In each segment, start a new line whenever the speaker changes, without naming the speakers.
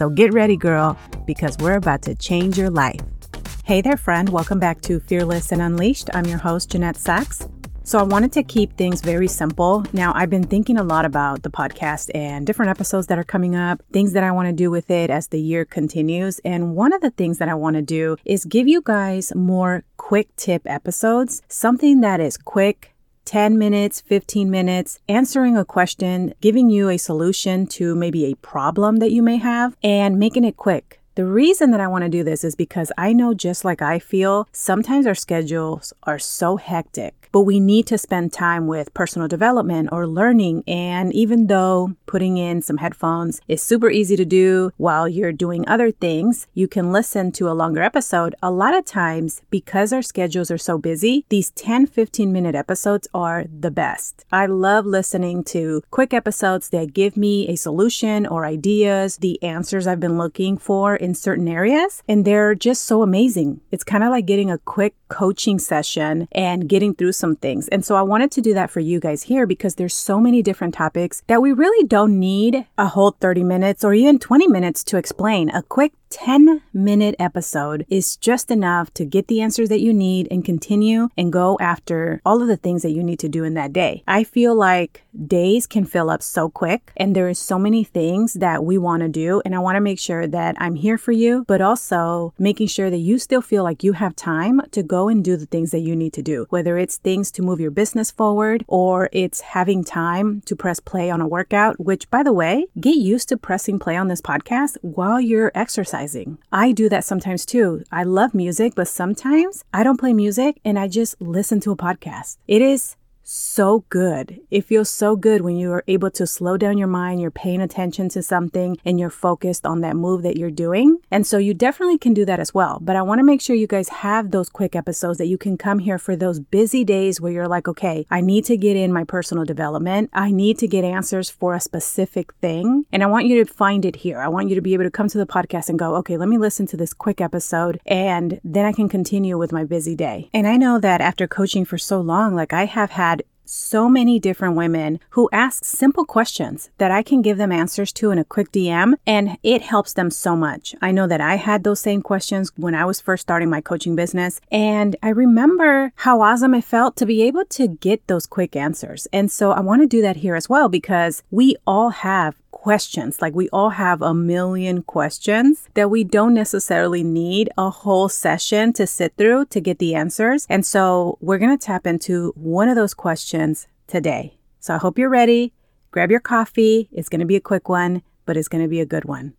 So get ready, girl, because we're about to change your life. Hey there, friend. Welcome back to Fearless and Unleashed. I'm your host, Jeanette Sachs. So I wanted to keep things very simple. Now, I've been thinking a lot about the podcast and different episodes that are coming up, things that I want to do with it as the year continues. And one of the things that I want to do is give you guys more quick tip episodes, something that is quick, 10 minutes, 15 minutes, answering a question, giving you a solution to maybe a problem that you may have, and making it quick. The reason that I want to do this is because I know just like I feel, sometimes our schedules are so hectic but we need to spend time with personal development or learning. And even though putting in some headphones is super easy to do while you're doing other things, you can listen to a longer episode. A lot of times, because our schedules are so busy, these 10 15 minute episodes are the best. I love listening to quick episodes that give me a solution or ideas, the answers I've been looking for in certain areas, and they're just so amazing. It's kind of like getting a quick coaching session and getting through some things. And so I wanted to do that for you guys here because there's so many different topics that we really don't need a whole 30 minutes or even 20 minutes to explain. A quick 10 minute episode is just enough to get the answers that you need and continue and go after all of the things that you need to do in that day. I feel like days can fill up so quick and there is so many things that we want to do and I want to make sure that I'm here for you, but also making sure that you still feel like you have time to go and do the things that you need to do, whether it's things to move your business forward or it's having time to press play on a workout, which by the way, get used to pressing play on this podcast while you're exercising exercising. I do that sometimes too. I love music, but sometimes I don't play music and I just listen to a podcast. It is so good. It feels so good when you are able to slow down your mind, you're paying attention to something, and you're focused on that move that you're doing. And so you definitely can do that as well. But I want to make sure you guys have those quick episodes that you can come here for those busy days where you're like, okay, I need to get in my personal development. I need to get answers for a specific thing. And I want you to find it here. I want you to be able to come to the podcast and go, okay, let me listen to this quick episode and then I can continue with my busy day. And I know that after coaching for so long, like I have had so many different women who ask simple questions that I can give them answers to in a quick DM, and it helps them so much. I know that I had those same questions when I was first starting my coaching business, and I remember how awesome it felt to be able to get those quick answers. And so I want to do that here as well because we all have questions. Like we all have a million questions that we don't necessarily need a whole session to sit through to get the answers. And so we're going to tap into one of those questions today. So I hope you're ready. Grab your coffee. It's going to be a quick one, but it's going to be a good one.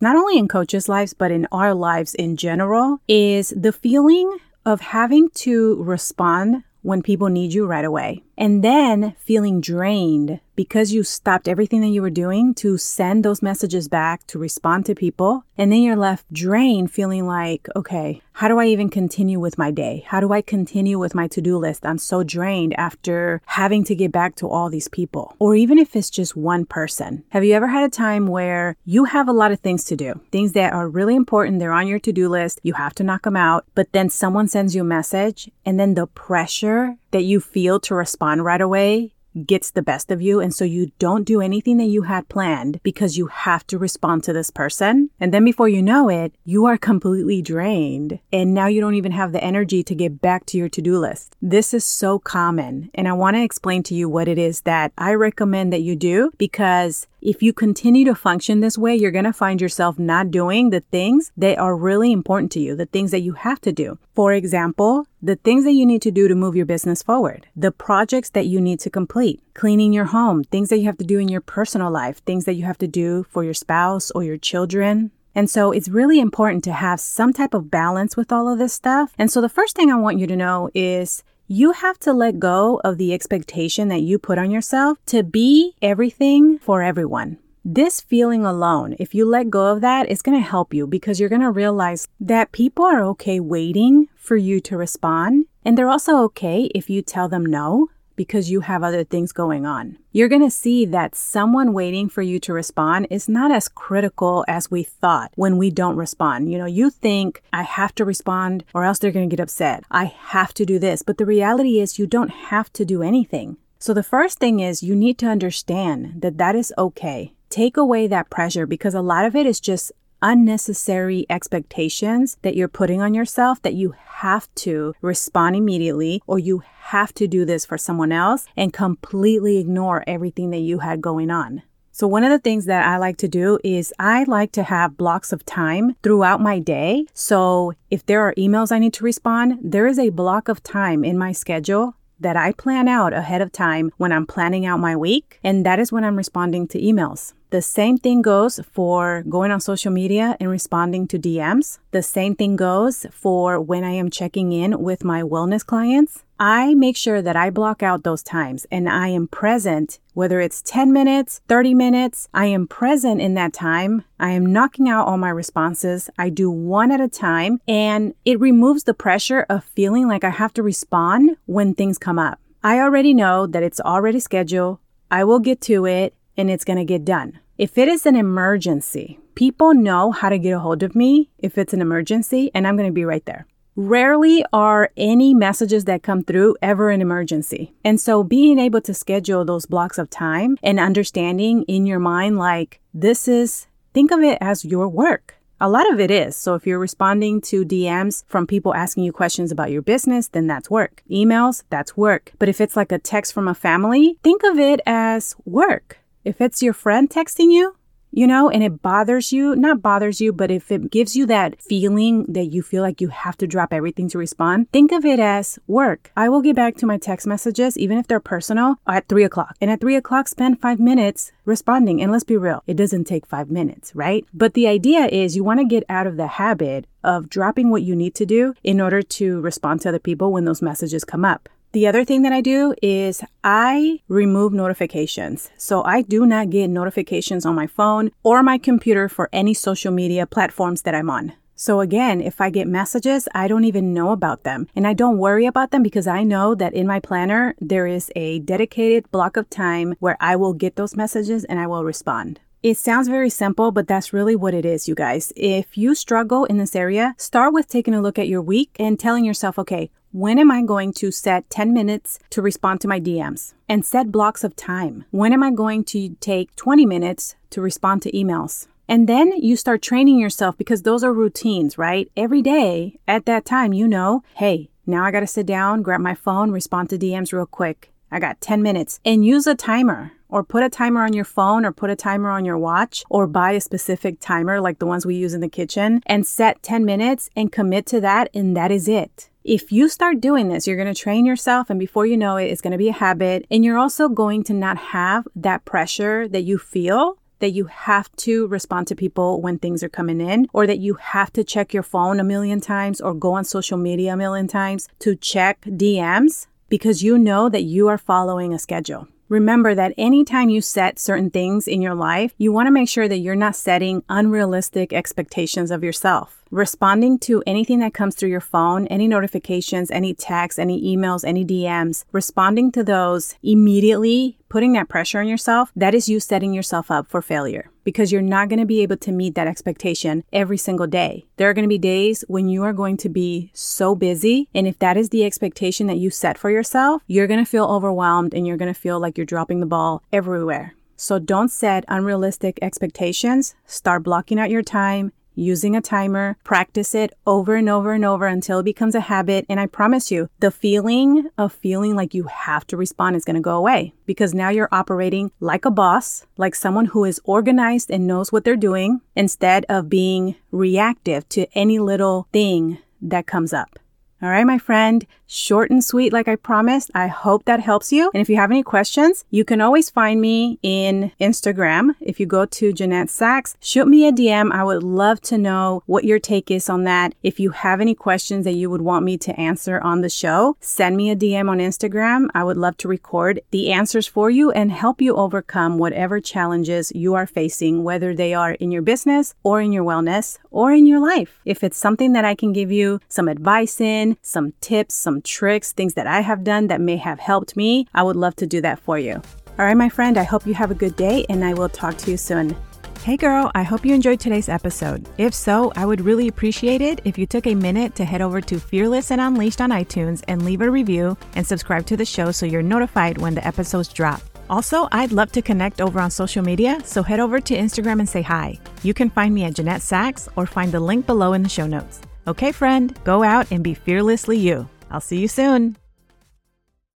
Not only in coaches' lives, but in our lives in general, is the feeling of having to respond when people need you right away. And then feeling drained because you stopped everything that you were doing to send those messages back to respond to people. And then you're left drained, feeling like, okay, how do I even continue with my day? How do I continue with my to do list? I'm so drained after having to get back to all these people. Or even if it's just one person. Have you ever had a time where you have a lot of things to do, things that are really important, they're on your to do list, you have to knock them out, but then someone sends you a message and then the pressure that you feel to respond right away gets the best of you. And so you don't do anything that you had planned because you have to respond to this person. And then before you know it, you are completely drained. And now you don't even have the energy to get back to your to do list. This is so common. And I want to explain to you what it is that I recommend that you do because if you continue to function this way, you're going to find yourself not doing the things that are really important to you, the things that you have to do. For example, the things that you need to do to move your business forward, the projects that you need to complete, cleaning your home, things that you have to do in your personal life, things that you have to do for your spouse or your children, and so it's really important to have some type of balance with all of this stuff. And so the first thing I want you to know is you have to let go of the expectation that you put on yourself to be everything for everyone. This feeling alone, if you let go of that, it's going to help you because you're going to realize that people are okay waiting for you to respond. And they're also okay if you tell them no because you have other things going on. You're going to see that someone waiting for you to respond is not as critical as we thought when we don't respond. You know, you think, I have to respond or else they're going to get upset. I have to do this. But the reality is, you don't have to do anything. So the first thing is you need to understand that that is okay. Take away that pressure because a lot of it is just unnecessary expectations that you're putting on yourself that you have to respond immediately or you have to do this for someone else and completely ignore everything that you had going on. So, one of the things that I like to do is I like to have blocks of time throughout my day. So, if there are emails I need to respond, there is a block of time in my schedule that I plan out ahead of time when I'm planning out my week, and that is when I'm responding to emails. The same thing goes for going on social media and responding to DMs. The same thing goes for when I am checking in with my wellness clients. I make sure that I block out those times and I am present, whether it's 10 minutes, 30 minutes, I am present in that time. I am knocking out all my responses. I do one at a time and it removes the pressure of feeling like I have to respond when things come up. I already know that it's already scheduled. I will get to it and it's going to get done. If it is an emergency, people know how to get a hold of me if it's an emergency, and I'm going to be right there. Rarely are any messages that come through ever an emergency. And so being able to schedule those blocks of time and understanding in your mind, like, this is, think of it as your work. A lot of it is. So if you're responding to DMs from people asking you questions about your business, then that's work. Emails, that's work. But if it's like a text from a family, think of it as work. If it's your friend texting you, you know, and it bothers you, not bothers you, but if it gives you that feeling that you feel like you have to drop everything to respond, think of it as work. I will get back to my text messages, even if they're personal, at three o'clock. And at three o'clock, spend five minutes responding. And let's be real, it doesn't take five minutes, right? But the idea is you want to get out of the habit of dropping what you need to do in order to respond to other people when those messages come up. The other thing that I do is I remove notifications. So I do not get notifications on my phone or my computer for any social media platforms that I'm on. So again, if I get messages, I don't even know about them. And I don't worry about them because I know that in my planner, there is a dedicated block of time where I will get those messages and I will respond. It sounds very simple, but that's really what it is, you guys. If you struggle in this area, start with taking a look at your week and telling yourself, okay, when am I going to set 10 minutes to respond to my DMs? And set blocks of time. When am I going to take 20 minutes to respond to emails? And then you start training yourself because those are routines, right? Every day at that time, you know, hey, now I got to sit down, grab my phone, respond to DMs real quick. I got 10 minutes and use a timer or put a timer on your phone or put a timer on your watch or buy a specific timer like the ones we use in the kitchen and set 10 minutes and commit to that and that is it. If you start doing this, you're going to train yourself and before you know it, it's going to be a habit and you're also going to not have that pressure that you feel that you have to respond to people when things are coming in, or that you have to check your phone a million times or go on social media a million times to check DMs because you know that you are following a schedule. Remember that anytime you set certain things in your life, you want to make sure that you're not setting unrealistic expectations of yourself. Responding to anything that comes through your phone, any notifications, any texts, any emails, any DMs, responding to those immediately, putting that pressure on yourself, that is you setting yourself up for failure because you're not going to be able to meet that expectation every single day. There are going to be days when you are going to be so busy. And if that is the expectation that you set for yourself, you're going to feel overwhelmed and you're going to feel like you're dropping the ball everywhere. So don't set unrealistic expectations. Start blocking out your time using a timer, practice it over and over and over until it becomes a habit. And I promise you, the feeling of feeling like you have to respond is going to go away because now you're operating like a boss, like someone who is organized and knows what they're doing instead of being reactive to any little thing that comes up. All right, my friend, short and sweet, like I promised. I hope that helps you. And if you have any questions, you can always find me in Instagram. If you go to Jeanette Sachs, shoot me a DM. I would love to know what your take is on that. If you have any questions that you would want me to answer on the show, send me a DM on Instagram. I would love to record the answers for you and help you overcome whatever challenges you are facing, whether they are in your business or in your wellness or in your life. If it's something that I can give you some advice in, some tips, some tricks, things that I have done that may have helped me, I would love to do that for you. All right, my friend, I hope you have a good day and I will talk to you soon. Hey girl, I hope you enjoyed today's episode. If so, I would really appreciate it if you took a minute to head over to Fearless and Unleashed on iTunes and leave a review and subscribe to the show so you're notified when the episodes drop. Also, I'd love to connect over on social media, so head over to Instagram and say hi. You can find me at Jeanette Sachs or find the link below in the show notes. Okay, friend, go out and be fearlessly you. I'll see you soon.